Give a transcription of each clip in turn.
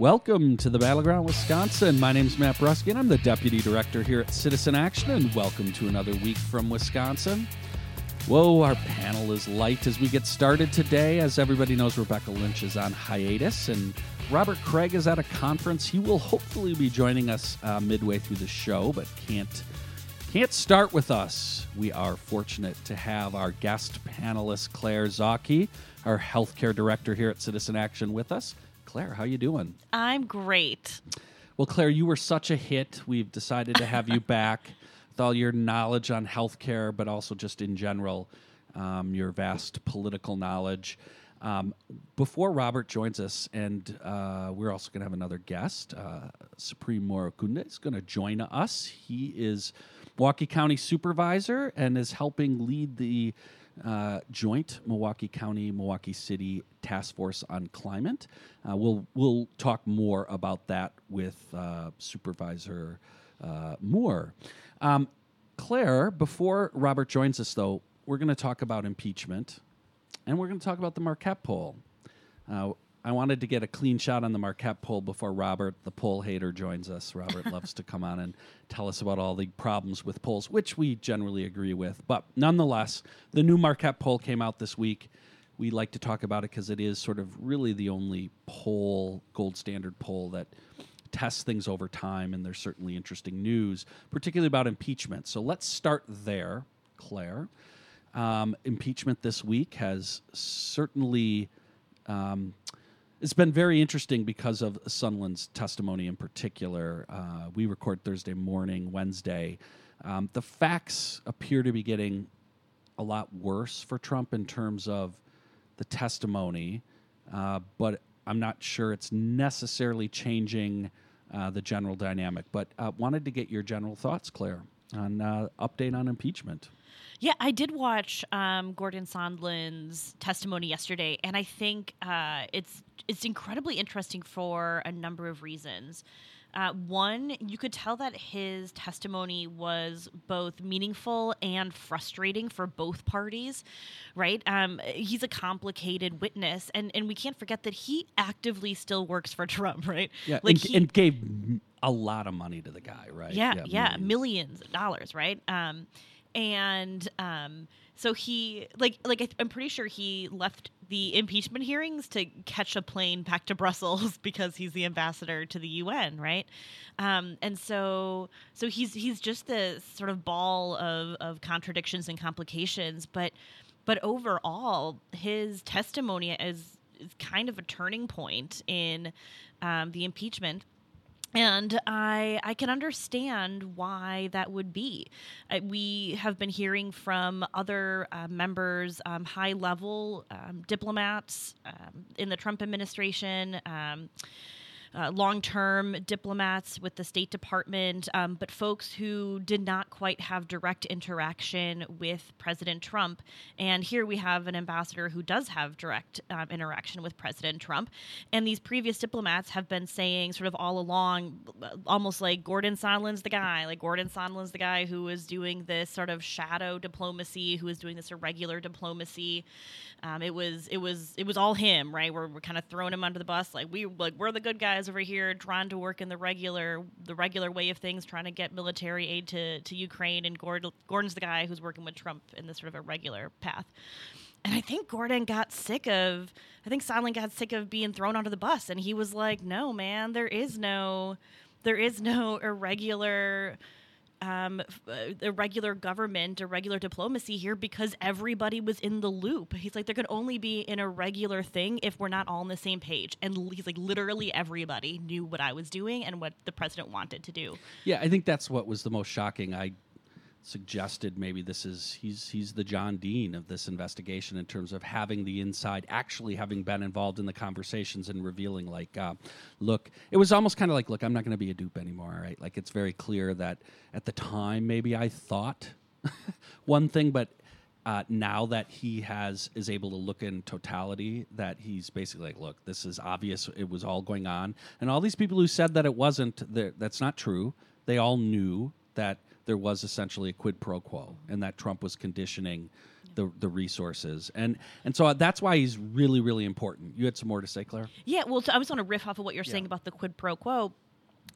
Welcome to the Battleground, Wisconsin. My name is Matt Brusky, and I'm the Deputy Director here at Citizen Action, and welcome to another week from Wisconsin. Whoa, our panel is light as we get started today. As everybody knows, Rebecca Lynch is on hiatus, and Robert Craig is at a conference. He will hopefully be joining us uh, midway through the show, but can't can't start with us. We are fortunate to have our guest panelist Claire Zautke, our healthcare director here at Citizen Action, with us. Claire, how you doing? I'm great. Well, Claire, you were such a hit. We've decided to have you back with all your knowledge on healthcare, but also just in general, um, your vast political knowledge. Um, before Robert joins us, and uh, we're also going to have another guest, uh, Supreme Moore Omokunde is going to join us. He is Milwaukee County Supervisor and is helping lead the uh, joint Milwaukee County Milwaukee City Task Force on Climate. Uh, we'll we'll talk more about that with uh, Supervisor uh, Moore. Um, Claire, before Robert joins us, though, we're going to talk about impeachment, and we're going to talk about the Marquette poll. I wanted to get a clean shot on the Marquette poll before Robert, the poll hater, joins us. Robert loves to come on and tell us about all the problems with polls, which we generally agree with. But nonetheless, the new Marquette poll came out this week. We like to talk about it because it is sort of really the only poll, gold standard poll, that tests things over time. And there's certainly interesting news, particularly about impeachment. So let's start there, Claire. Um, impeachment this week has certainly. Um, it's been very interesting because of Sondland's testimony in particular. Uh, we record Thursday morning, Wednesday. Um, the facts appear to be getting a lot worse for Trump in terms of the testimony, uh, but I'm not sure it's necessarily changing uh, the general dynamic. But uh, wanted to get your general thoughts, Claire, on uh, update on impeachment. Yeah, I did watch um, Gordon Sondland's testimony yesterday, and I think uh, it's it's incredibly interesting for a number of reasons. Uh, one, you could tell that his testimony was both meaningful and frustrating for both parties, right? Um, he's a complicated witness, and, and we can't forget that he actively still works for Trump, right? Yeah, like and, he, and gave a lot of money to the guy, right? yeah, yeah, millions. millions of dollars, right? Um, and um, so he like like I- I'm pretty sure he left the impeachment hearings to catch a plane back to Brussels because he's the ambassador to the UN, right? Um, and so so he's he's just this sort of ball of of contradictions and complications, but but overall his testimony is is kind of a turning point in um, the impeachment and I I can understand why that would be. We have been hearing from other uh, members, um, high level um, diplomats um, in the Trump administration. Uh, long term diplomats with the State Department, um, but folks who did not quite have direct interaction with President Trump. And here we have an ambassador who does have direct um, interaction with President Trump. And these previous diplomats have been saying, sort of all along, almost like Gordon Sondland's the guy, like Gordon Sondland's the guy who is doing this sort of shadow diplomacy, who is doing this irregular diplomacy. Um, it was it was it was all him, right? We're, we're kind of throwing him under the bus, like we like we're the good guys over here, trying to work in the regular the regular way of things, trying to get military aid to to Ukraine, and Gordon, Gordon's the guy who's working with Trump in this sort of irregular path. And I think Gordon got sick of, I think Sondland got sick of being thrown onto the bus, and he was like, "No, man, there is no, there is no irregular." Um, uh, irregular government, irregular diplomacy here because everybody was in the loop. He's like, there can only be an irregular thing if we're not all on the same page. And he's like, literally everybody knew what I was doing and what the president wanted to do. Yeah, I think that's what was the most shocking. I suggested maybe this is he's he's the John Dean of this investigation in terms of having the inside, actually having been involved in the conversations and revealing like, uh, look, it was almost kind of like, look, I'm not going to be a dupe anymore, right? Like it's very clear that at the time maybe I thought one thing, but uh, now that he has is able to look in totality, that he's basically like, look, this is obvious. It was all going on, and all these people who said that it wasn't, that's not true. They all knew that there was essentially a quid pro quo, and that Trump was conditioning the the resources, and and so uh, that's why he's really really important. You had some more to say, Claire. Yeah, well, so I was want to riff off of what you're saying about the quid pro quo.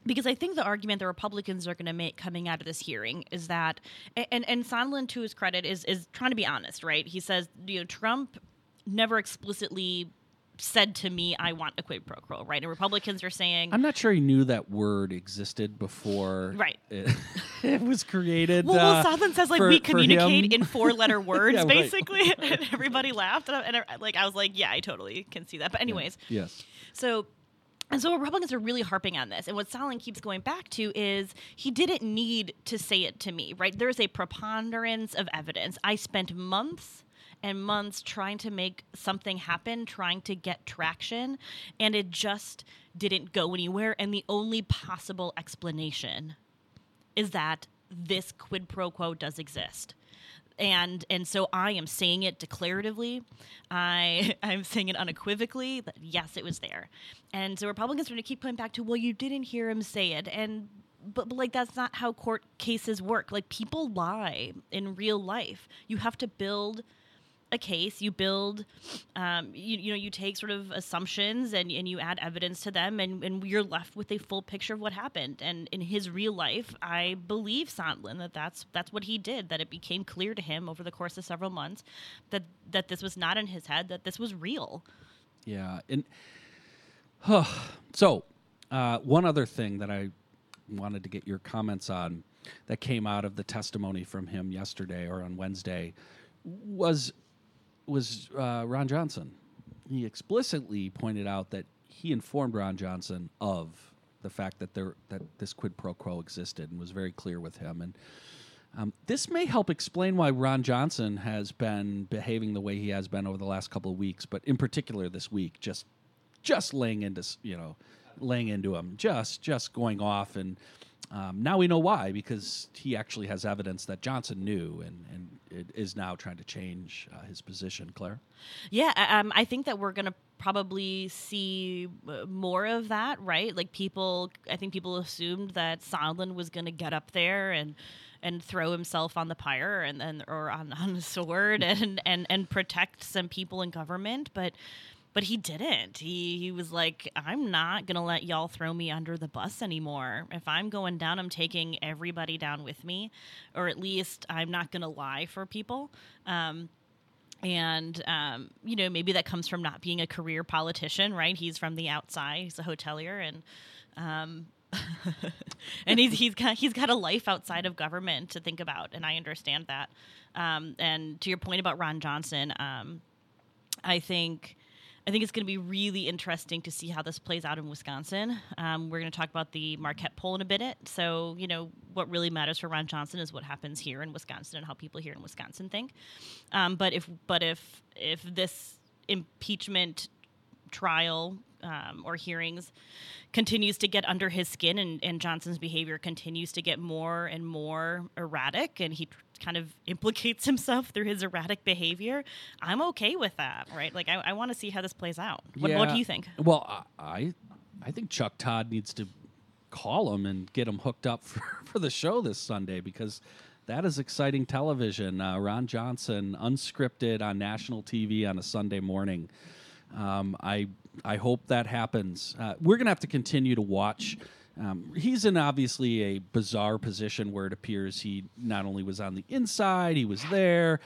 Because I think the argument the Republicans are going to make coming out of this hearing is that, and and Sondland, to his credit, is is trying to be honest, right? He says, you know, Trump never explicitly said to me, "I want a quid pro quo," right? And Republicans are saying, I'm not sure he knew that word existed before Right. it, it was created. Well, well uh, says like for- we communicate in four-letter words, Yeah, right. basically, and everybody laughed, and, I, and I, like I was like, yeah, I totally can see that. But anyways, Yes. so. And so Republicans are really harping on this. And what Sondland keeps going back to is he didn't need to say it to me, right? There's a preponderance of evidence. I spent months and months trying to make something happen, trying to get traction, and it just didn't go anywhere. And the only possible explanation is that this quid pro quo does exist and and so I am saying it declaratively. I I'm saying it unequivocally that yes, it was there. And so Republicans are going to keep coming back to, well, you didn't hear him say it, and but, but like that's not how court cases work. Like people lie in real life. You have to build a case you build um, you, you know you take sort of assumptions and, and you add evidence to them and, and you're left with a full picture of what happened. And in his real life i believe sondland that that's that's what he did that it became clear to him over the course of several months that that this was not in his head that this was real. Yeah, and so uh, one other thing that I wanted to get your comments on that came out of the testimony from him yesterday or on Wednesday was was uh, Ron Johnson. He explicitly pointed out that he informed Ron Johnson of the fact that there that this quid pro quo existed and was very clear with him and. Um, this may help explain why Ron Johnson has been behaving the way he has been over the last couple of weeks, but in particular this week, just just laying into you know laying into him, just just going off, and um, now we know why because he actually has evidence that Johnson knew and and is now trying to change uh, his position. Claire, Yeah, I- um, I think that we're going to probably see uh, more of that, right? Like people, I think people assumed that Sondland was going to get up there and and throw himself on the pyre and then or on, on a sword and, and and protect some people in government, but but he didn't. He he was like, I'm not gonna let y'all throw me under the bus anymore. If I'm going down, I'm taking everybody down with me, or at least I'm not gonna lie for people. Um, and um, you know maybe that comes from not being a career politician right he's from the outside he's a hotelier and um, and he's he's got he's got a life outside of government to think about and i understand that um, and to your point about ron johnson um, i think I think it's going to be really interesting to see how this plays out in Wisconsin. Um, we're going to talk about the Marquette poll in a minute. So, you know, what really matters for Ron Johnson is what happens here in Wisconsin and how people here in Wisconsin think. Um, but if but if if this impeachment trial um, or hearings continues to get under his skin and, and Johnson's behavior continues to get more and more erratic and he kind of implicates himself through his erratic behavior, I'm okay with that, right? Like, I, I want to see how this plays out. What, what do you think? Well, I I- I think Chuck Todd needs to call him and get him hooked up for, for the show this Sunday because that is exciting television. Uh, Ron Johnson, unscripted on national TV on a Sunday morning. Um, I I hope that happens. Uh, we're gonna have to continue to watch. Um, he's in obviously a bizarre position where it appears he not only was on the inside, he was there,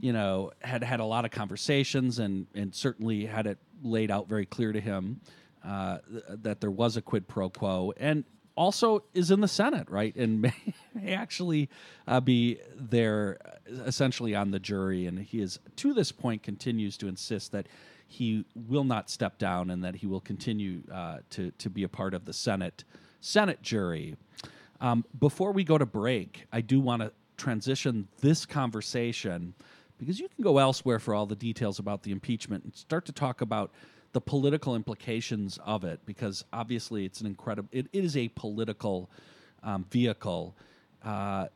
you know, had had a lot of conversations and and certainly had it laid out very clear to him uh, th- that there was a quid pro quo, and also is in the Senate, right, and may, may actually uh, be there uh, essentially on the jury, and he is to this point continues to insist that he will not step down and that he will continue uh, to to be a part of the Senate Senate jury. Um, before we go to break, I do want to transition this conversation because you can go elsewhere for all the details about the impeachment and start to talk about the political implications of it because obviously it's an incredible it is a political um, vehicle uh,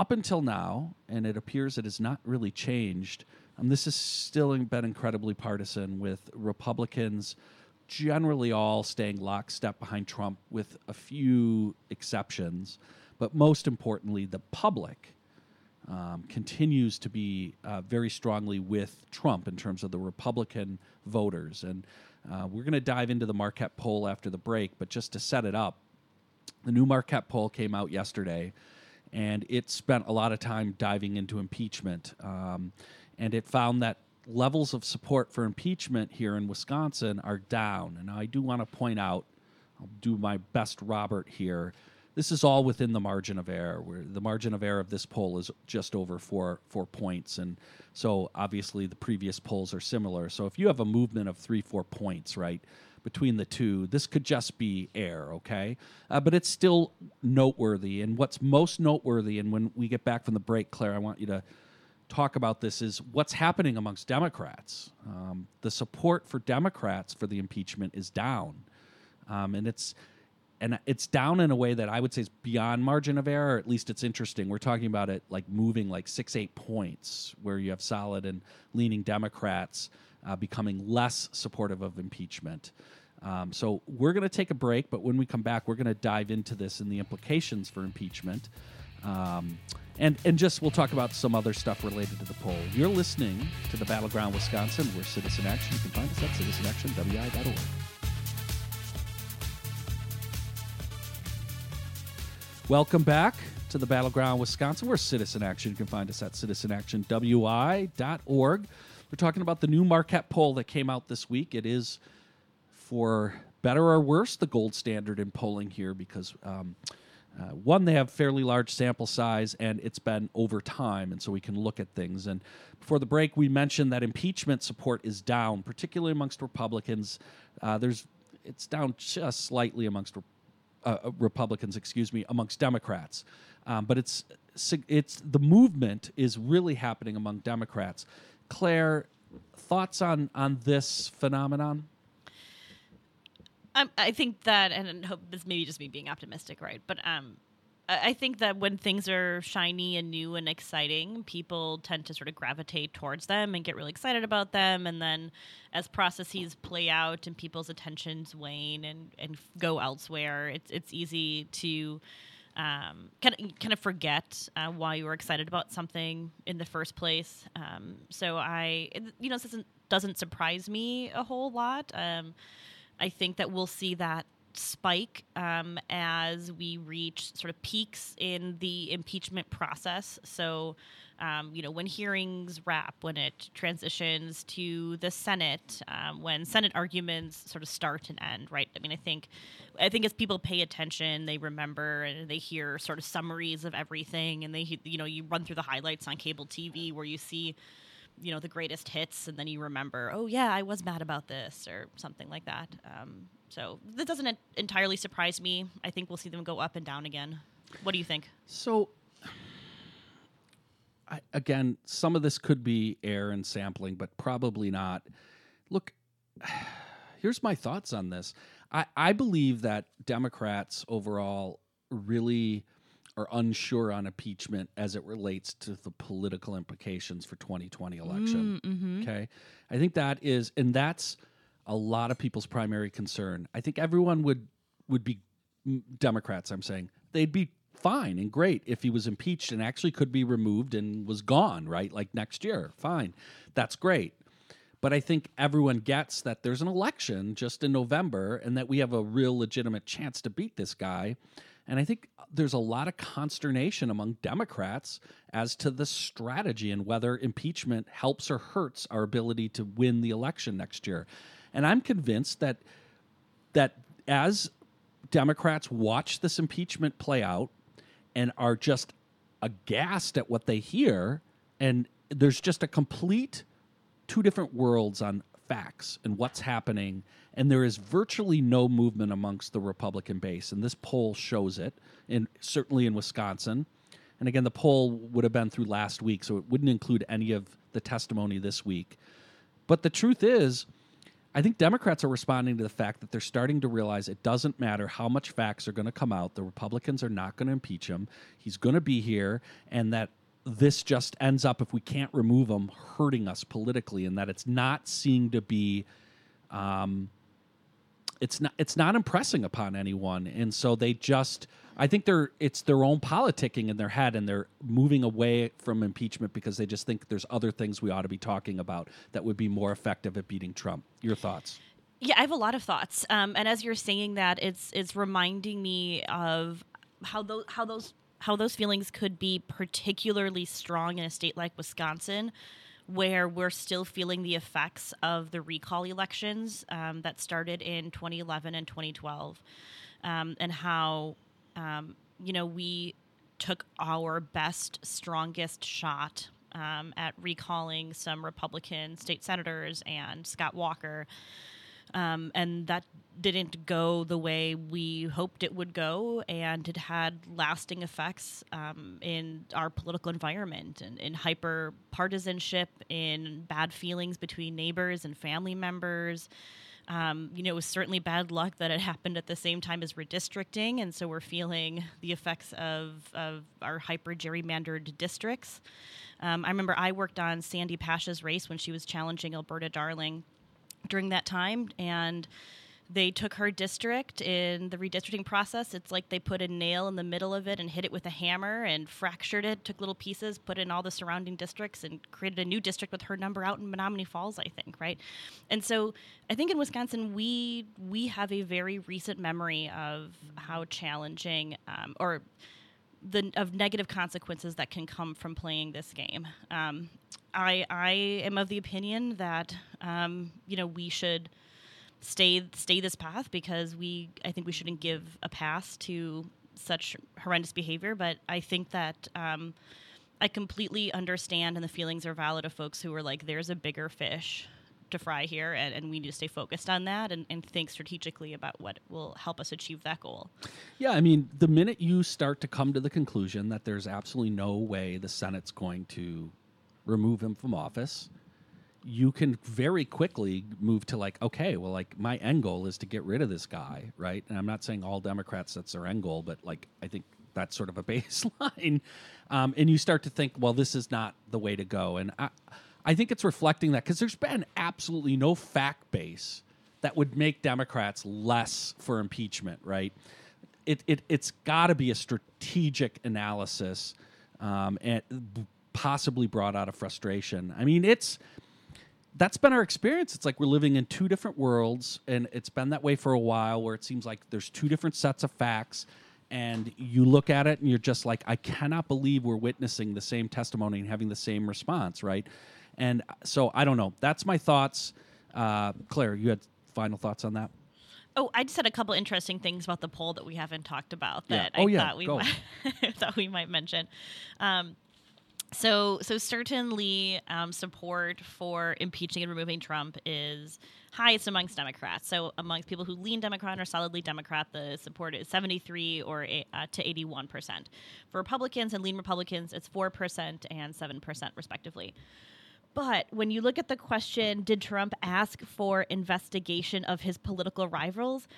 up until now and it appears it has not really changed um, this has still been incredibly partisan with republicans generally all staying lockstep behind trump with a few exceptions but most importantly the public um, continues to be uh, very strongly with Trump in terms of the Republican voters. And uh, we're going to dive into the Marquette poll after the break, but just to set it up, the new Marquette poll came out yesterday, and it spent a lot of time diving into impeachment. Um, and it found that levels of support for impeachment here in Wisconsin are down. And I do want to point out, I'll do my best Robert here. This is all within the margin of error. Where the margin of error of this poll is just over four four points, and so obviously the previous polls are similar. So if you have a movement of three four points, right, between the two, this could just be air, okay? Uh, but it's still noteworthy. And what's most noteworthy, and when we get back from the break, Claire, I want you to talk about this is what's happening amongst Democrats. Um, the support for Democrats for the impeachment is down, um, and it's and it's down in a way that I would say is beyond margin of error. at least it's interesting. We're talking about it like moving like six eight points, where you have solid and leaning Democrats uh, becoming less supportive of impeachment. Um, so we're going to take a break, but when we come back, we're going to dive into this and the implications for impeachment. Um, and, and just we'll talk about some other stuff related to the poll. You're listening to the Battleground Wisconsin. We're Citizen Action. You can find us at citizenactionwi.org. Welcome back to the Battleground Wisconsin. We're Citizen Action. You can find us at citizenactionwi.org. We're talking about the new Marquette poll that came out this week. It is, for better or worse, the gold standard in polling here because um, uh, one, they have fairly large sample size, and it's been over time, and so we can look at things. And before the break, we mentioned that impeachment support is down, particularly amongst Republicans. Uh, there's it's down just slightly amongst uh, Republicans, excuse me, amongst Democrats. Um, but it's it's the movement is really happening among Democrats. Claire, thoughts on on this phenomenon? Um, I think that, and hope this maybe just me being optimistic, right? But um, I think that when things are shiny and new and exciting, people tend to sort of gravitate towards them and get really excited about them. And then as processes play out and people's attentions wane and, and go elsewhere, it's it's easy to um, kind of kind of forget uh, why you were excited about something in the first place. Um, so I, you know, this doesn't doesn't surprise me a whole lot. Um, I think that we'll see that spike um, as we reach sort of peaks in the impeachment process. So, um, you know, when hearings wrap, when it transitions to the Senate, um, when Senate arguments sort of start and end, right? I mean, I think, I think as people pay attention, they remember and they hear sort of summaries of everything, and they, you know, you run through the highlights on cable TV where you see you know the greatest hits and then you remember oh yeah i was mad about this or something like that um, so that doesn't entirely surprise me. I think we'll see them go up and down again. What do you think? So I, again some of this could be air and sampling but probably not. Look here's my thoughts on this. I, I believe that democrats overall really are unsure on impeachment as it relates to the political implications for 2020 election. Mm, mm-hmm. Okay, I think that is, and that's a lot of people's primary concern. I think everyone would would be Democrats. I'm saying they'd be fine and great if he was impeached and actually could be removed and was gone. Right, like next year, fine, that's great. But I think everyone gets that there's an election just in November and that we have a real legitimate chance to beat this guy. And I think there's a lot of consternation among Democrats as to the strategy and whether impeachment helps or hurts our ability to win the election next year. And I'm convinced that that as Democrats watch this impeachment play out and are just aghast at what they hear, and there's just a complete two different worlds on facts and what's happening, and there is virtually no movement amongst the Republican base. And this poll shows it, in, certainly in Wisconsin. And again, the poll would have been through last week, so it wouldn't include any of the testimony this week. But the truth is, I think Democrats are responding to the fact that they're starting to realize it doesn't matter how much facts are going to come out. The Republicans are not going to impeach him. He's going to be here, and that this just ends up, if we can't remove him, hurting us politically, and that it's not seen to be um, it's not it's not impressing upon anyone, and so they just I think they're it's their own politicking in their head, and they're moving away from impeachment because they just think there's other things we ought to be talking about that would be more effective at beating Trump. Your thoughts? Yeah, I have a lot of thoughts, um, and as you're saying that, it's it's reminding me of how those how those how those feelings could be particularly strong in a state like Wisconsin, where we're still feeling the effects of the recall elections um, that started in 2011 and 2012, um, and how um, you know we took our best, strongest shot um, at recalling some Republican state senators and Scott Walker. Um, and that didn't go the way we hoped it would go, and it had lasting effects um, in our political environment and in hyper partisanship, in bad feelings between neighbors and family members. Um, you know, it was certainly bad luck that it happened at the same time as redistricting, and so we're feeling the effects of, of our hyper gerrymandered districts. Um, I remember I worked on Sandy Pasch's race when she was challenging Alberta Darling during that time, and they took her district in the redistricting process. It's like they put a nail in the middle of it and hit it with a hammer and fractured it, took little pieces, put in all the surrounding districts, and created a new district with her number out in Menomonee Falls, I think, right? And so I think in Wisconsin we we have a very recent memory of how challenging um, or the of negative consequences that can come from playing this game. Um, I I am of the opinion that um, you know we should stay stay this path because we I think we shouldn't give a pass to such horrendous behavior. But I think that um, I completely understand and the feelings are valid of folks who are like, "There's a bigger fish." To fry here, and, and we need to stay focused on that and, and think strategically about what will help us achieve that goal. Yeah, I mean, the minute you start to come to the conclusion that there's absolutely no way the Senate's going to remove him from office, you can very quickly move to like, okay, well, like my end goal is to get rid of this guy, right? And I'm not saying all Democrats that's their end goal, but like I think that's sort of a baseline. Um, and you start to think, well, this is not the way to go. And I, I think it's reflecting that because there's been absolutely no fact base that would make Democrats less for impeachment, right? It, it, it's got to be a strategic analysis um, and possibly brought out of frustration. I mean, it's that's been our experience. It's like we're living in two different worlds, and it's been that way for a while. Where it seems like there's two different sets of facts, and you look at it and you're just like, I cannot believe we're witnessing the same testimony and having the same response, right? And so I don't know. That's my thoughts. Uh, Claire, you had final thoughts on that? Oh, I just had a couple interesting things about the poll that we haven't talked about that yeah. oh, I yeah. thought we might, thought we might mention. Um, so, so certainly um, support for impeaching and removing Trump is highest amongst Democrats. So, amongst people who lean Democrat or solidly Democrat, the support is 73 or uh, to 81 percent. For Republicans and lean Republicans, it's four percent and seven percent, respectively. But when you look at the question, did Trump ask for investigation of his political rivals?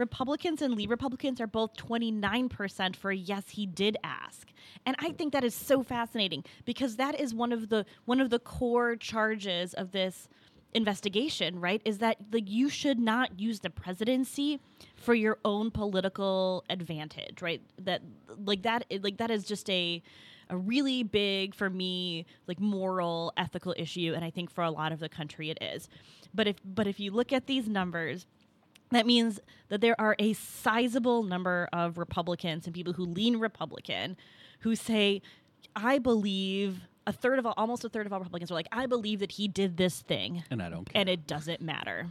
Republicans and Lee Republicans are both 29% for yes, he did ask. And I think that is so fascinating because that is one of the one of the core charges of this investigation, right? Is that like you should not use the presidency for your own political advantage, right? That like that like that is just a a really big for me like moral ethical issue and I think for a lot of the country it is. But if but if you look at these numbers that means that there are a sizable number of Republicans and people who lean Republican who say, I believe a third of all, almost a third of all Republicans are like, I believe that he did this thing. And I don't care. And it doesn't matter.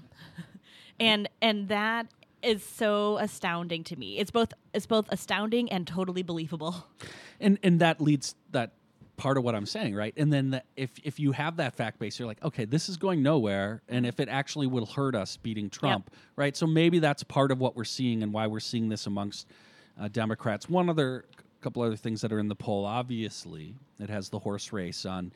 and and that is so astounding to me. It's both it's both astounding and totally believable. and and that leads that part of what I'm saying, right? And then the, if if you have that fact base, you're like, okay, this is going nowhere, and if it actually will hurt us beating Trump, yep. right? So maybe that's part of what we're seeing and why we're seeing this amongst uh, Democrats. One other couple other things that are in the poll, obviously, it has the horse race on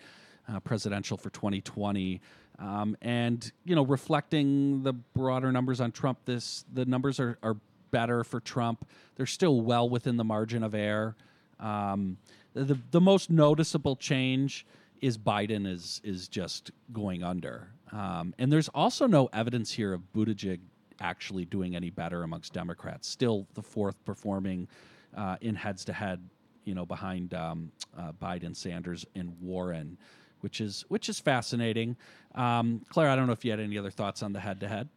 uh, presidential for 2020. Um, and you know, reflecting the broader numbers on Trump, this the numbers are, are better for Trump. They're still well within the margin of error. Um, the the most noticeable change is Biden is is just going under, um, and there's also no evidence here of Buttigieg actually doing any better amongst Democrats. Still the fourth performing uh, in heads to head, you know, behind um, uh, Biden, Sanders, and Warren, which is which is fascinating. Um, Claire, I don't know if you had any other thoughts on the head to head.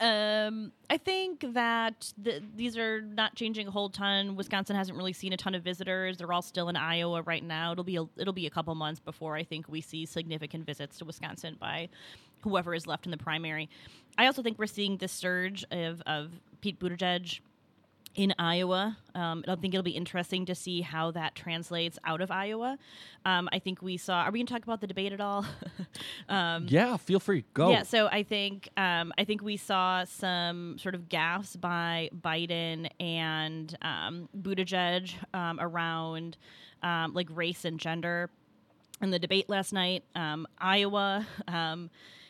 Um, I think that the, these are not changing a whole ton. Wisconsin hasn't really seen a ton of visitors. They're all still in Iowa right now. It'll be a, it'll be a couple months before I think we see significant visits to Wisconsin by whoever is left in the primary. I also think we're seeing this surge of, of Pete Buttigieg in Iowa. Um, I think it'll be interesting to see how that translates out of Iowa. Um, I think we saw. Are we going to talk about the debate at all? um, yeah, feel free. Go. Yeah. So I think um, I think we saw some sort of gaffes by Biden and um, Buttigieg um, around like race and gender in the debate last night. Iowa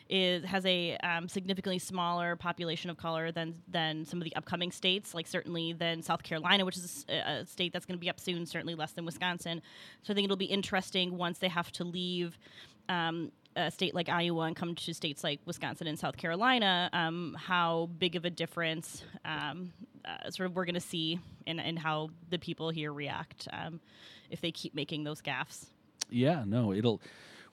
is has a um, significantly smaller population of color than than some of the upcoming states, like certainly than South Carolina, which is a, a state that's going to be up soon. Certainly less than Wisconsin. So I think it'll be interesting once they have to leave. Um, a state like Iowa and come to states like Wisconsin and South Carolina, um, how big of a difference um, uh, sort of we're going to see in, in how the people here react um, if they keep making those gaffes. Yeah, no, it'll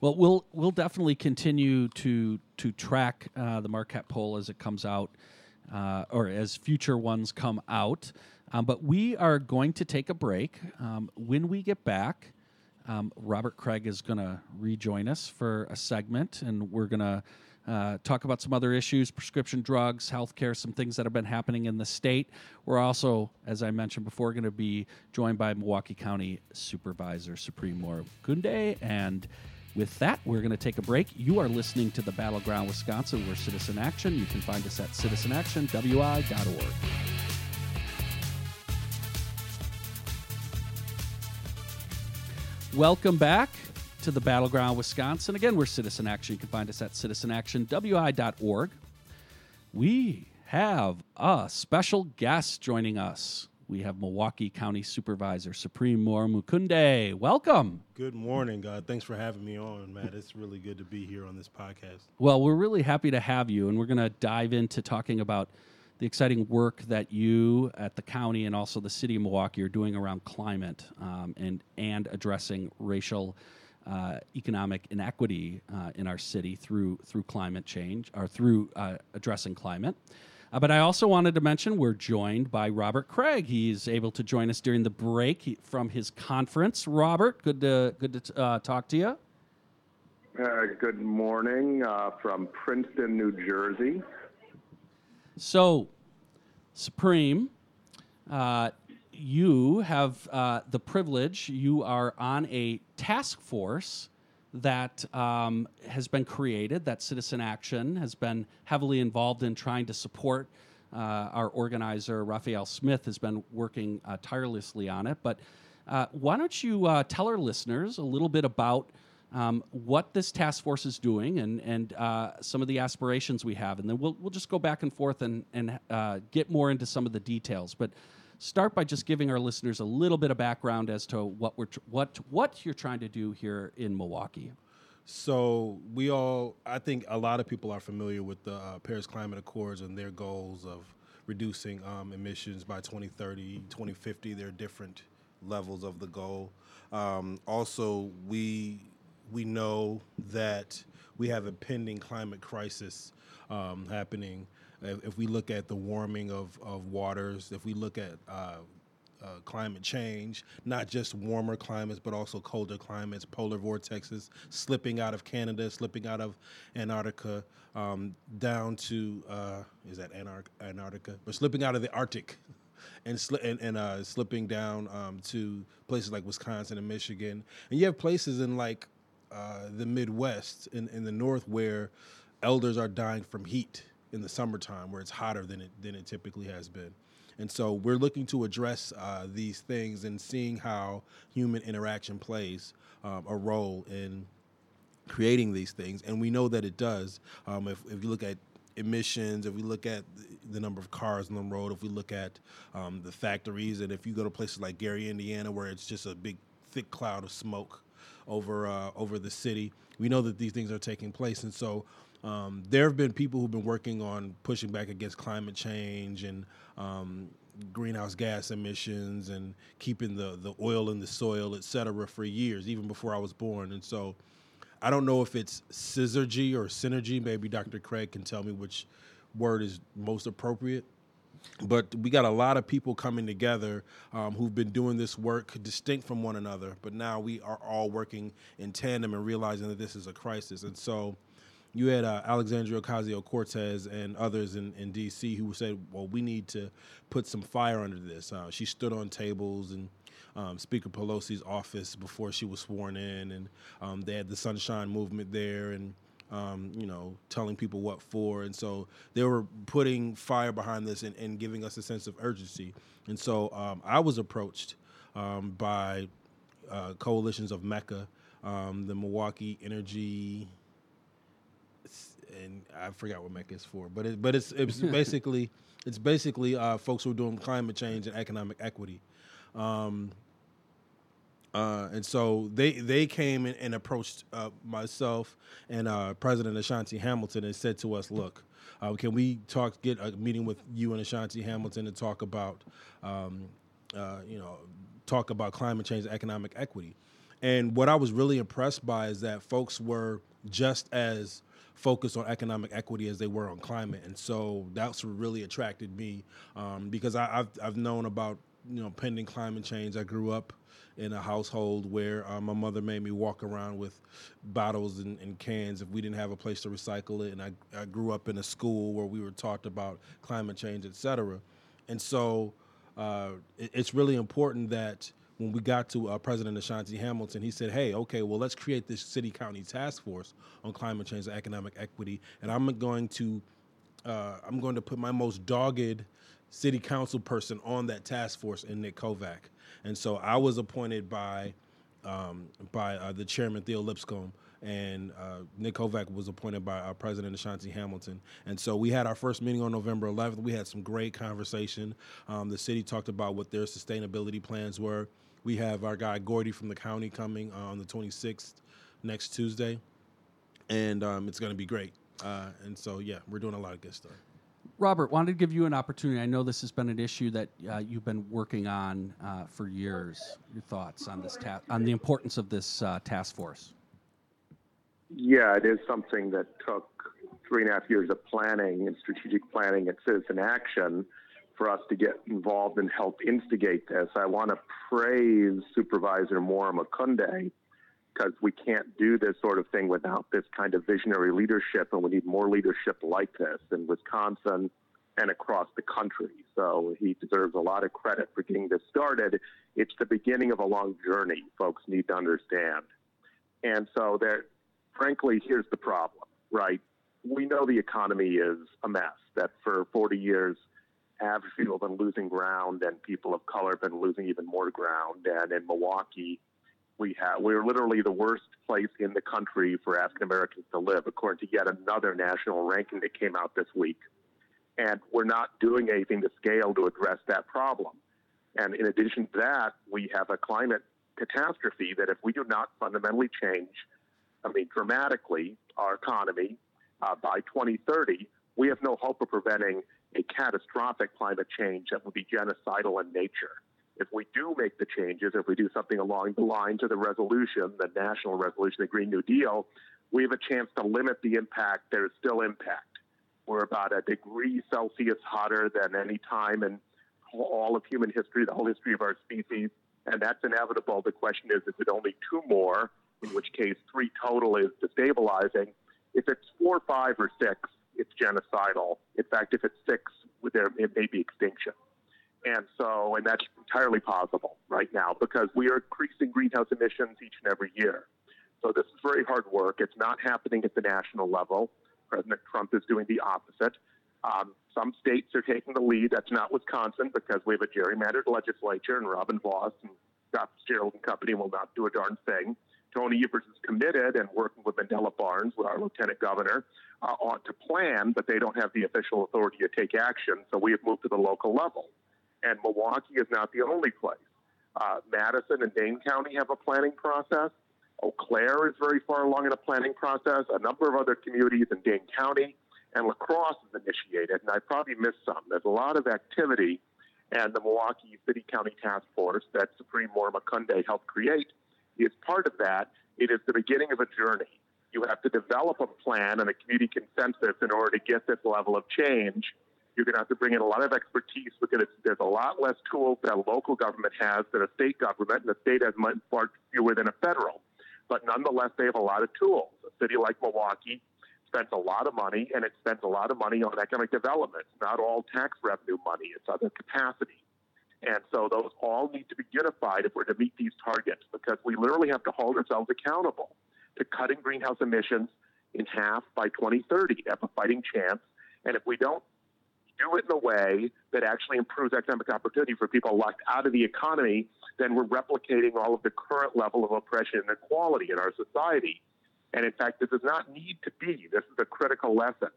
well, we'll we'll definitely continue to to track uh, the Marquette poll as it comes out, uh, or as future ones come out. Um, but we are going to take a break. Um, when we get back, um, Robert Craig is going to rejoin us for a segment, and we're going to uh, talk about some other issues prescription drugs, healthcare, some things that have been happening in the state. We're also, as I mentioned before, going to be joined by Milwaukee County Supervisor Supreme Omokunde and with that, we're going to take a break. You are listening to the Battleground Wisconsin. We're Citizen Action. You can find us at citizenactionwi.org. Welcome back to the Battleground Wisconsin. Again, we're Citizen Action. You can find us at citizenactionwi.org. We have a special guest joining us we have Milwaukee County Supervisor Supreme Moore Omokunde. Welcome. Good morning, God. Thanks for having me on, Matt. It's really good to be here on this podcast. Well, we're really happy to have you, and we're going to dive into talking about the exciting work that you at the county and also the city of Milwaukee are doing around climate um, and and addressing racial. Uh, economic inequity uh, in our city through through climate change or through uh, addressing climate. Uh, but I also wanted to mention we're joined by Robert Craig. He's able to join us during the break from his conference. Robert, good to good to uh, talk to you. Uh, good morning uh, from Princeton, New Jersey. So, Supreme, uh, you have uh, the privilege. You are on a task force that um, has been created, that Citizen Action has been heavily involved in trying to support. Uh, our organizer, Raphael Smith, has been working uh, tirelessly on it. But uh, why don't you uh, tell our listeners a little bit about um, what this task force is doing and, and uh, some of the aspirations we have? And then we'll, we'll just go back and forth and, and uh, get more into some of the details. But start by just giving our listeners a little bit of background as to what we're tr- what what you're trying to do here in Milwaukee. So we all, I think, a lot of people are familiar with the uh, Paris Climate Accords and their goals of reducing um, emissions by 2030, 2050. There are different levels of the goal. Um, also, we we know that we have a pending climate crisis um, happening if we look at the warming of, of waters, if we look at uh, uh, climate change, not just warmer climates, but also colder climates, polar vortexes slipping out of Canada, slipping out of Antarctica, um, down to, uh, is that Antarc- Antarctica? But slipping out of the Arctic. And, sli- and, and uh, slipping down um, to places like Wisconsin and Michigan, and you have places in like uh, the Midwest, in, in the North, where elders are dying from heat in the summertime where it's hotter than it than it typically has been. And so we're looking to address uh, these things and seeing how human interaction plays um, a role in creating these things. And we know that it does. Um, if, if you look at emissions, if we look at the number of cars on the road, if we look at um, the factories, and if you go to places like Gary, Indiana, where it's just a big, thick cloud of smoke over uh, over the city. We know that these things are taking place, and so um, there have been people who've been working on pushing back against climate change and um, greenhouse gas emissions and keeping the the oil in the soil, et cetera, for years, even before I was born. And so, I don't know if it's syzygy or synergy. Maybe Dr. Craig can tell me which word is most appropriate but we got a lot of people coming together um, who've been doing this work distinct from one another but now we are all working in tandem and realizing that this is a crisis and so you had uh, alexandria ocasio-cortez and others in, in d.c who said well we need to put some fire under this uh, she stood on tables and um, Speaker Pelosi's office before she was sworn in, and um, they had the Sunshine Movement there, and um, you know, telling people what for. And so they were putting fire behind this and, and giving us a sense of urgency. And so um, I was approached um, by uh, coalitions of Mecca, um, the Milwaukee Energy, and I forgot what MECA is for, but it, but it's it's basically it's basically uh, folks who are doing climate change and economic equity. Um, uh, and so they they came and, and approached uh, myself and uh, President Ashanti Hamilton and said to us, "Look, uh, can we talk? Get a meeting with you and Ashanti Hamilton to talk about, um, uh, you know, talk about climate change, and economic equity." And what I was really impressed by is that folks were just as focused on economic equity as they were on climate, and so that's what really attracted me um, because I, have I've known about you know pending climate change. I grew up in a household where uh, my mother made me walk around with bottles and, and, cans if we didn't have a place to recycle it. And I, I grew up in a school where we were taught about climate change, et cetera. And so uh, it, it's really important that when we got to uh, President Ashanti Hamilton, he said, "Hey, okay, well, let's create this city county task force on climate change and economic equity, and I'm going to uh, I'm going to put my most dogged city council person on that task force in Nick Kovac. And so I was appointed by um, by uh, the chairman Theo Lipscomb, and uh, Nick Kovac was appointed by uh, President Ashanti Hamilton. And so we had our first meeting on November 11th. We had some great conversation. Um, the city talked about what their sustainability plans were. We have our guy Gordy from the county coming on the 26th next Tuesday, and um, it's going to be great. Uh, and so yeah, we're doing a lot of good stuff. Robert, wanted to give you an opportunity. I know this has been an issue that uh, you've been working on uh, for years. Your thoughts on this ta- on the importance of this uh, task force? Yeah, it is something that took three and a half years of planning and strategic planning and citizen action for us to get involved and help instigate this. I want to praise Supervisor Moore Omokunde because we can't do this sort of thing without this kind of visionary leadership, and we need more leadership like this in Wisconsin and across the country. So he deserves a lot of credit for getting this started. It's the beginning of a long journey, folks need to understand. And so there, frankly, here's the problem, right? We know the economy is a mess, that for 40 years, have been losing ground and people of color have been losing even more ground. And in Milwaukee, we have. We're literally the worst place in the country for African Americans to live, according to yet another national ranking that came out this week. And we're not doing anything to scale to address that problem. And in addition to that, we have a climate catastrophe that if we do not fundamentally change, I mean, dramatically, our economy uh, by 2030, we have no hope of preventing a catastrophic climate change that would be genocidal in nature if we do make the changes, if we do something along the lines of the resolution, the national resolution, the Green New Deal, we have a chance to limit the impact. There is still impact. We're about a degree Celsius hotter than any time in all of human history, the whole history of our species, and that's inevitable. The question is, is it only two more, in which case three total is destabilizing? If it's four, five, or six, it's genocidal. In fact, if it's six, there it may be extinction. And so, and that's entirely possible right now because we are increasing greenhouse emissions each and every year. So this is very hard work. It's not happening at the national level. President Trump is doing the opposite. Um, some states are taking the lead. That's not Wisconsin because we have a gerrymandered legislature, and Robin Vos and Scott Fitzgerald and company will not do a darn thing. Tony Evers is committed and working with Mandela Barnes, with our lieutenant governor, uh, on to plan, but they don't have the official authority to take action. So we have moved to the local level. And Milwaukee is not the only place. Uh, Madison and Dane County have a planning process. Eau Claire is very far along in a planning process. A number of other communities in Dane County and La Crosse is initiated, and I probably missed some. There's a lot of activity, and the Milwaukee City County Task Force that Supreme Moore Omokunde helped create is part of that. It is the beginning of a journey. You have to develop a plan and a community consensus in order to get this level of change. You're going to have to bring in a lot of expertise because there's a lot less tools that a local government has than a state government, and the state has much far fewer than a federal. But nonetheless, they have a lot of tools. A city like Milwaukee spends a lot of money, and it spends a lot of money on economic development. Not all tax revenue money, it's other capacity. And so those all need to be unified if we're to meet these targets because we literally have to hold ourselves accountable to cutting greenhouse emissions in half by 2030 have a fighting chance. And if we don't do it in a way that actually improves economic opportunity for people locked out of the economy, then we're replicating all of the current level of oppression and inequality in our society. And in fact, this does not need to be. This is a critical lesson.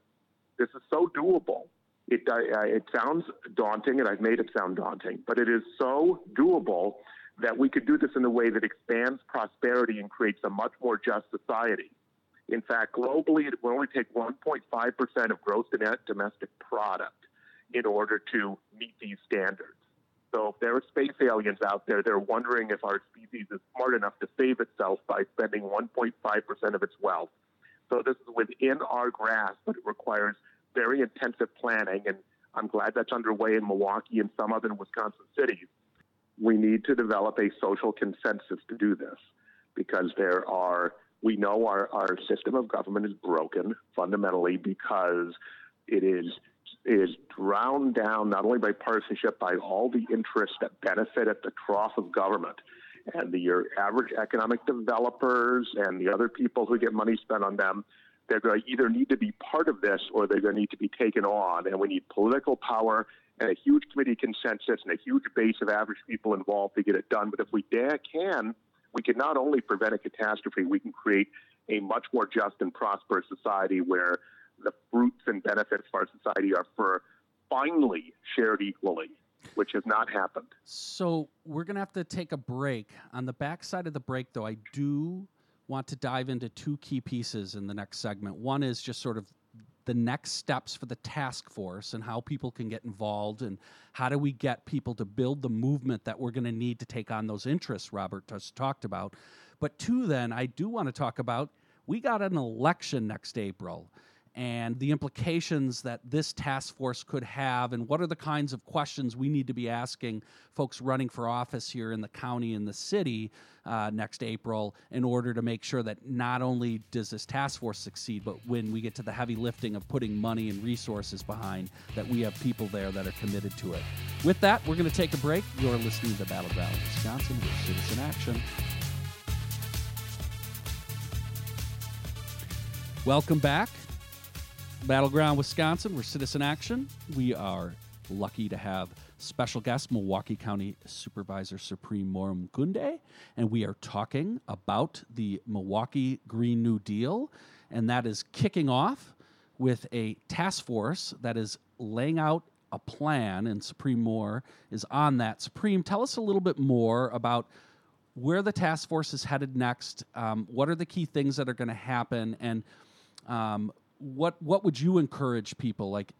This is so doable. It, it sounds daunting, and I've made it sound daunting, but it is so doable that we could do this in a way that expands prosperity and creates a much more just society. In fact, globally, it will only take 1.5% of gross domestic product in order to meet these standards. So if there are space aliens out there, they're wondering if our species is smart enough to save itself by spending 1.5% of its wealth. So this is within our grasp, but it requires very intensive planning, and I'm glad that's underway in Milwaukee and some other Wisconsin cities. We need to develop a social consensus to do this because there are, we know our, our system of government is broken fundamentally because it is is drowned down not only by partisanship, by all the interests that benefit at the trough of government. And the, your average economic developers and the other people who get money spent on them, they're going to either need to be part of this or they're going to need to be taken on. And we need political power and a huge committee consensus and a huge base of average people involved to get it done. But if we dare can, we can not only prevent a catastrophe, we can create a much more just and prosperous society where the fruits and benefits of our society are for finally shared equally, which has not happened. So we're going to have to take a break. On the backside of the break, though, I do want to dive into two key pieces in the next segment. One is just sort of the next steps for the task force and how people can get involved and how do we get people to build the movement that we're going to need to take on those interests Robert just talked about. But two, then, I do want to talk about we got an election next April and the implications that this task force could have, and what are the kinds of questions we need to be asking folks running for office here in the county and the city uh, next April in order to make sure that not only does this task force succeed, but when we get to the heavy lifting of putting money and resources behind, that we have people there that are committed to it. With that, we're going to take a break. You're listening to Battle Battleground Wisconsin with Citizen Action. Welcome back. Battleground, Wisconsin. We're Citizen Action. We are lucky to have special guest Milwaukee County Supervisor Supreme Moore Omokunde, and we are talking about the Milwaukee Green New Deal, and that is kicking off with a task force that is laying out a plan, and Supreme Moore is on that. Supreme, tell us a little bit more about where the task force is headed next. Um, what are the key things that are going to happen, and um, what what would you encourage people like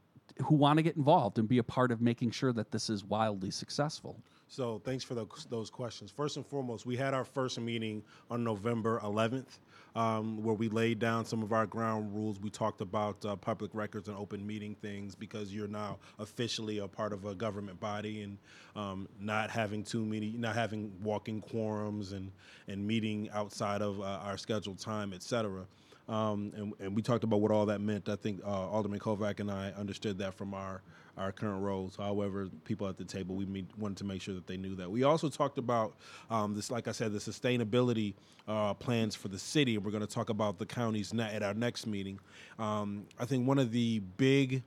who want to get involved and be a part of making sure that this is wildly successful? So thanks for those, those questions. First and foremost, we had our first meeting on November 11th, um, where we laid down some of our ground rules. We talked about uh, public records and open meeting things because you're now officially a part of a government body and um, not having too many, not having walking quorums and and meeting outside of uh, our scheduled time, et cetera. Um, and, and, we talked about what all that meant. I think uh, Alderman Kovac and I understood that from our, our current roles. However, people at the table, we meet, wanted to make sure that they knew that. We also talked about um, this, like I said, the sustainability uh, plans for the city, and we're going to talk about the counties at our next meeting. Um, I think one of the big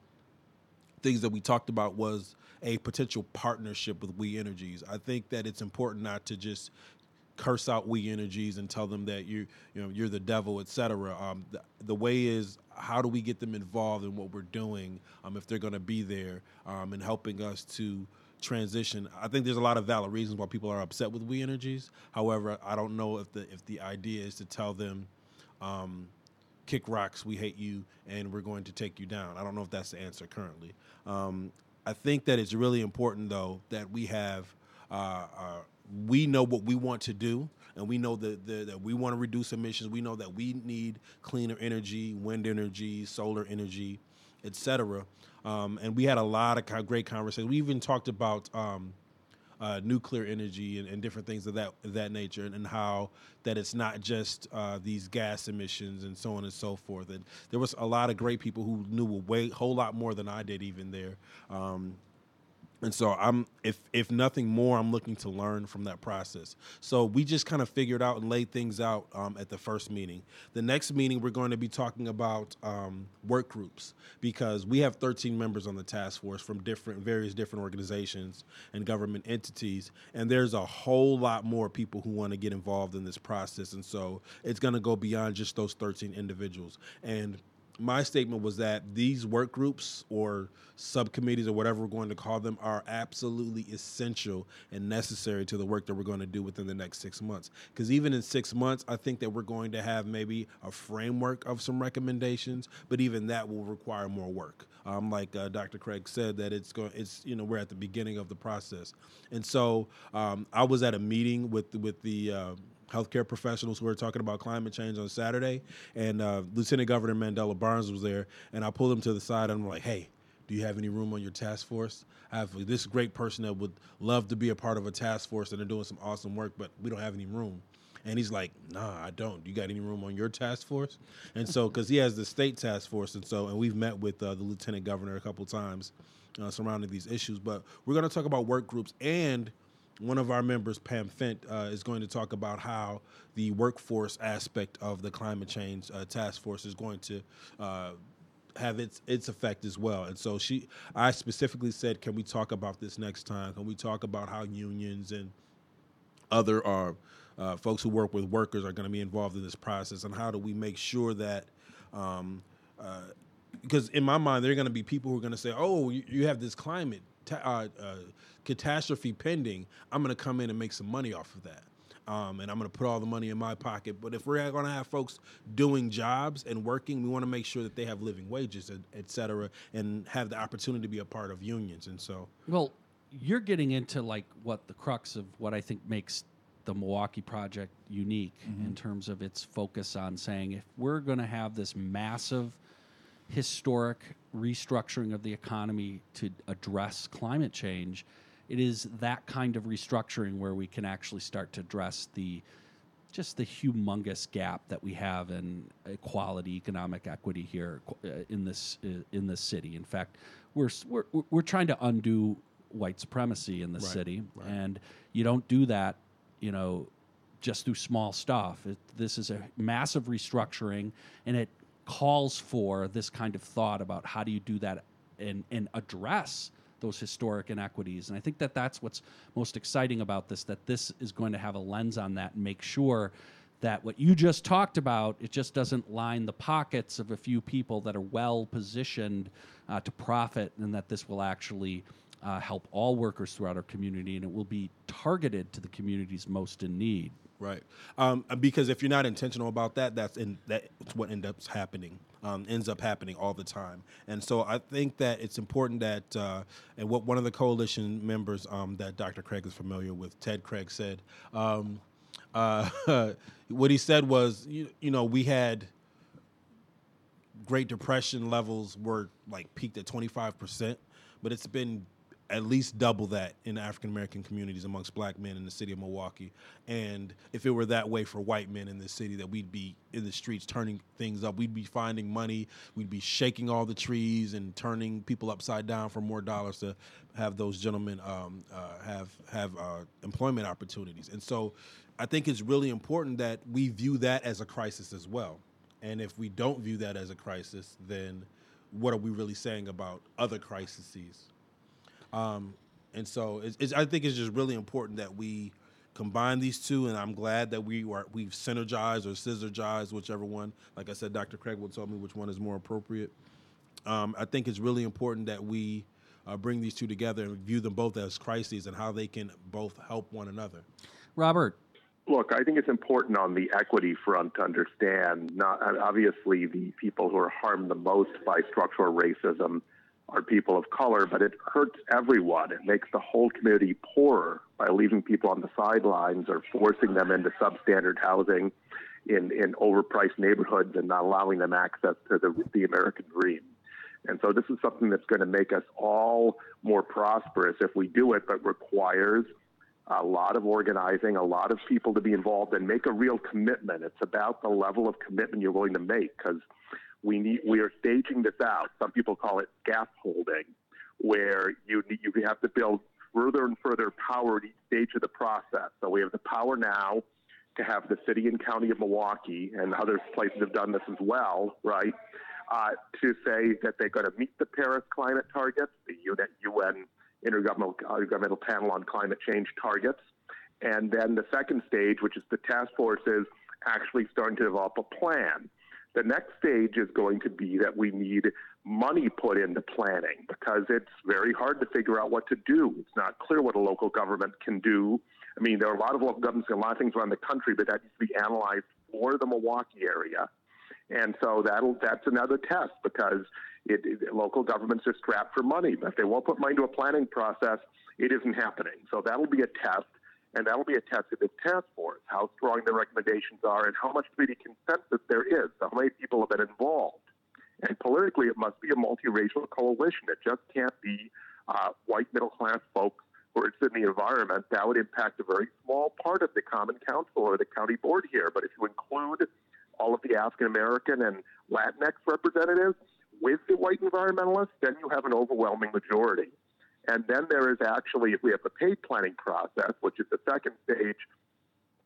things that we talked about was a potential partnership with We Energies. I think that it's important not to just curse out we energies and tell them that you you know you're the devil, etc. Um, the, the, way is how do we get them involved in what we're doing um, if they're going to be there um, and helping us to transition. I think there's a lot of valid reasons why people are upset with We Energies. However, I don't know if the if the idea is to tell them, um, kick rocks, we hate you, and we're going to take you down. I don't know if that's the answer currently. Um, I think that it's really important though that we have uh, uh, we know what we want to do and we know that, that, that we want to reduce emissions. We know that we need cleaner energy, wind energy, solar energy, etc. Um, and we had a lot of great conversations. We even talked about um, uh, nuclear energy and, and, different things of that of that nature, and, and, how that it's not just uh, these gas emissions and so on and so forth. And there was a lot of great people who knew a way whole lot more than I did even there. Um, and so i'm if if nothing more i'm looking to learn from that process. So we just kind of figured out and laid things out um, at the first meeting. The next meeting we're going to be talking about um, work groups because we have 13 members on the task force from different various different organizations and government entities and there's a whole lot more people who want to get involved in this process. And so it's going to go beyond just those 13 individuals. And my statement was that these work groups or subcommittees or whatever we're going to call them are absolutely essential and necessary to the work that we're going to do within the next six months. Because even in six months, I think that we're going to have maybe a framework of some recommendations, but even that will require more work. Um, like uh, Dr. Kraig said, that it's going, it's you know we're at the beginning of the process, and so um, I was at a meeting with with the uh, healthcare professionals who were talking about climate change on Saturday, and uh, Lieutenant Governor Mandela Barnes was there, and I pulled him to the side and I'm like, hey. Do you have any room on your task force? I have this great person that would love to be a part of a task force and they're doing some awesome work, but we don't have any room. And he's like, Nah, I don't. You got any room on your task force? And so, because he has the state task force, and so, and we've met with uh, the lieutenant governor a couple times uh, surrounding these issues. But we're going to talk about work groups and one of our members, Pam Fendt, uh, is going to talk about how the workforce aspect of the climate change uh, task force is going to uh, have its its effect as well. And so she, I specifically said, can we talk about this next time? Can we talk about how unions and other uh, uh, folks who work with workers are going to be involved in this process, and how do we make sure that um, uh, because in my mind, there are going to be people who are going to say, "Oh, you have this climate ta- uh, uh, catastrophe pending, I'm going to come in and make some money off of that. Um, and I'm going to put all the money in my pocket. But if we're going to have folks doing jobs and working, we want to make sure that they have living wages, et cetera, and have the opportunity to be a part of unions. And so, well, you're getting into like what the crux of what I think makes the Milwaukee project unique mm-hmm. in terms of its focus on saying if we're going to have this massive historic restructuring of the economy to address climate change, it is that kind of restructuring where we can actually start to address the just the humongous gap that we have in equality, economic equity here uh, in this uh, in this city. In fact, we're we're we're trying to undo white supremacy in the right, city, right. and you don't do that, you know, just through small stuff. It, this is a massive restructuring, and it calls for this kind of thought about how do you do that and, and address those historic inequities. And I think that that's what's most exciting about this, that this is going to have a lens on that and make sure that what you just talked about, it just doesn't line the pockets of a few people that are well positioned uh, to profit, and that this will actually uh, help all workers throughout our community, and it will be targeted to the communities most in need. Right. Um, because if you're not intentional about that, that's in, that's what ends up happening. Um, ends up happening all the time. And so I think that it's important that, uh, and what one of the coalition members um, that Dr. Kraig is familiar with, Ted Craig, said, um, uh, what he said was, you, you know, we had Great Depression levels were like peaked at 25%, but it's been at least double that in African American communities amongst black men in the city of Milwaukee. And if it were that way for white men in the city, that we'd be in the streets turning things up. We'd be finding money. We'd be shaking all the trees and turning people upside down for more dollars to have those gentlemen um, uh, have have uh, employment opportunities. And so, I think it's really important that we view that as a crisis as well. And if we don't view that as a crisis, then what are we really saying about other crises um, and so it's, it's, I think it's just really important that we combine these two, and I'm glad that we are we've synergized or synergized, whichever one. Like I said, Dr. Kraig will tell me which one is more appropriate. Um, I think it's really important that we uh, bring these two together and view them both as crises and how they can both help one another. Robert. Look, I think it's important on the equity front to understand. Not obviously the people who are harmed the most by structural racism are people of color, but it hurts everyone. It makes the whole community poorer by leaving people on the sidelines or forcing them into substandard housing in, in overpriced neighborhoods and not allowing them access to the, the American dream. And so this is something that's going to make us all more prosperous if we do it, but requires a lot of organizing, a lot of people to be involved and make a real commitment. It's about the level of commitment you're willing to make because we need we are staging this out. Some people call it gas holding, where you need, you have to build further and further power at each stage of the process. So we have the power now to have the city and county of Milwaukee and other places have done this as well, right? Uh, to say that they're going to meet the Paris climate targets, the UN Intergovernmental, Intergovernmental Panel on Climate Change targets. And then the second stage, which is the task force, is actually starting to develop a plan. The next stage is going to be that we need money put into planning because it's very hard to figure out what to do. It's not clear what a local government can do. I mean, there are a lot of local governments and a lot of things around the country, but that needs to be analyzed for the Milwaukee area. And so that'll that's another test because it, it, local governments are strapped for money. If they won't put money into a planning process, it isn't happening. So that'll be a test, and that'll be a test of this task force, how strong the recommendations are, and how much community consensus there is, how many people have been involved. And politically, it must be a multiracial coalition. It just can't be uh, white middle class folks who are in the environment. That would impact a very small part of the Common Council or the county board here. But if you include all of the African American and Latinx representatives with the white environmentalists, then you have an overwhelming majority. And then there is actually, if we have the paid planning process, which is the second stage,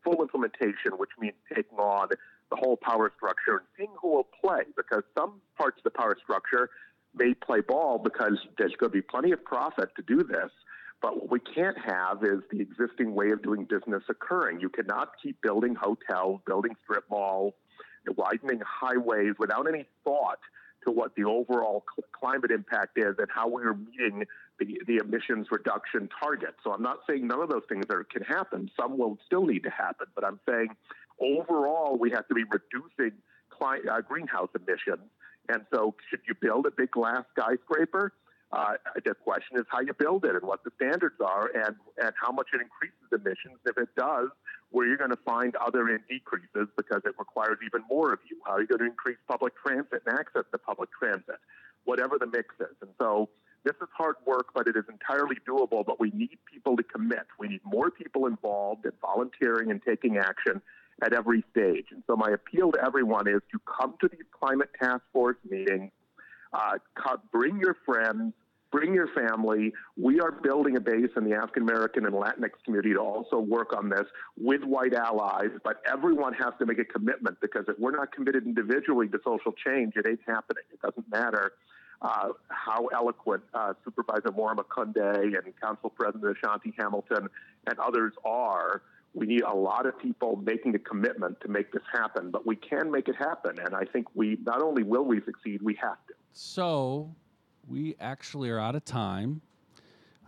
full implementation, which means taking on the whole power structure and seeing who will play, because some parts of the power structure may play ball because there's going to be plenty of profit to do this. But what we can't have is the existing way of doing business occurring. You cannot keep building hotels, building strip malls, widening highways without any thought to what the overall cl- climate impact is and how we are meeting the, the emissions reduction target. So I'm not saying none of those things are, can happen. Some will still need to happen, but I'm saying overall we have to be reducing cli- uh, greenhouse emissions. And so, should you build a big glass skyscraper? Uh, the question is how you build it and what the standards are and, and how much it increases emissions. If it does, where you're going to find other decreases because it requires even more of you. How are you going to increase public transit and access to public transit? Whatever the mix is. And so this is hard work, but it is entirely doable. But we need people to commit. We need more people involved in volunteering and taking action at every stage. And so my appeal to everyone is to come to these climate task force meetings, uh, bring your friends, bring your family. We are building a base in the African American and Latinx community to also work on this with white allies, but everyone has to make a commitment because if we're not committed individually to social change, it ain't happening. It doesn't matter. Uh, how eloquent uh, Supervisor Moore Omokunde and Council President Ashanti Hamilton and others are. We need a lot of people making a commitment to make this happen, but we can make it happen. And I think we not only will we succeed, we have to. So we actually are out of time.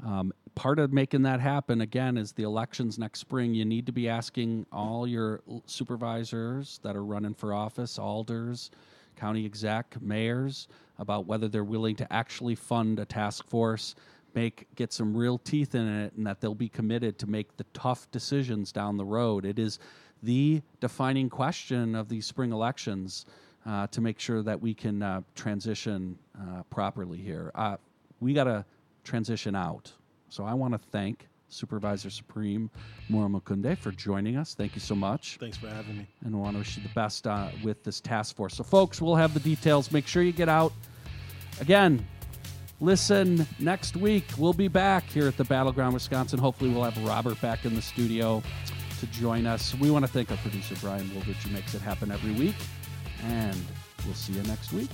Um, part of making that happen again is the elections next spring. You need to be asking all your supervisors that are running for office, alders, county exec, mayors, about whether they're willing to actually fund a task force, make get some real teeth in it, and that they'll be committed to make the tough decisions down the road. It is the defining question of these spring elections uh, to make sure that we can uh, transition uh, properly here. Uh, we got to transition out. So I want to thank Supervisor Supreme Moore Omokunde for joining us. Thank you so much. Thanks for having me. And I want to wish you the best uh, with this task force. So, folks, we'll have the details. Make sure you get out. Again, listen next week. We'll be back here at the Battleground, Wisconsin. Hopefully, we'll have Robert back in the studio to join us. We want to thank our producer, Brian Woolridge, who makes it happen every week and we'll see you next week.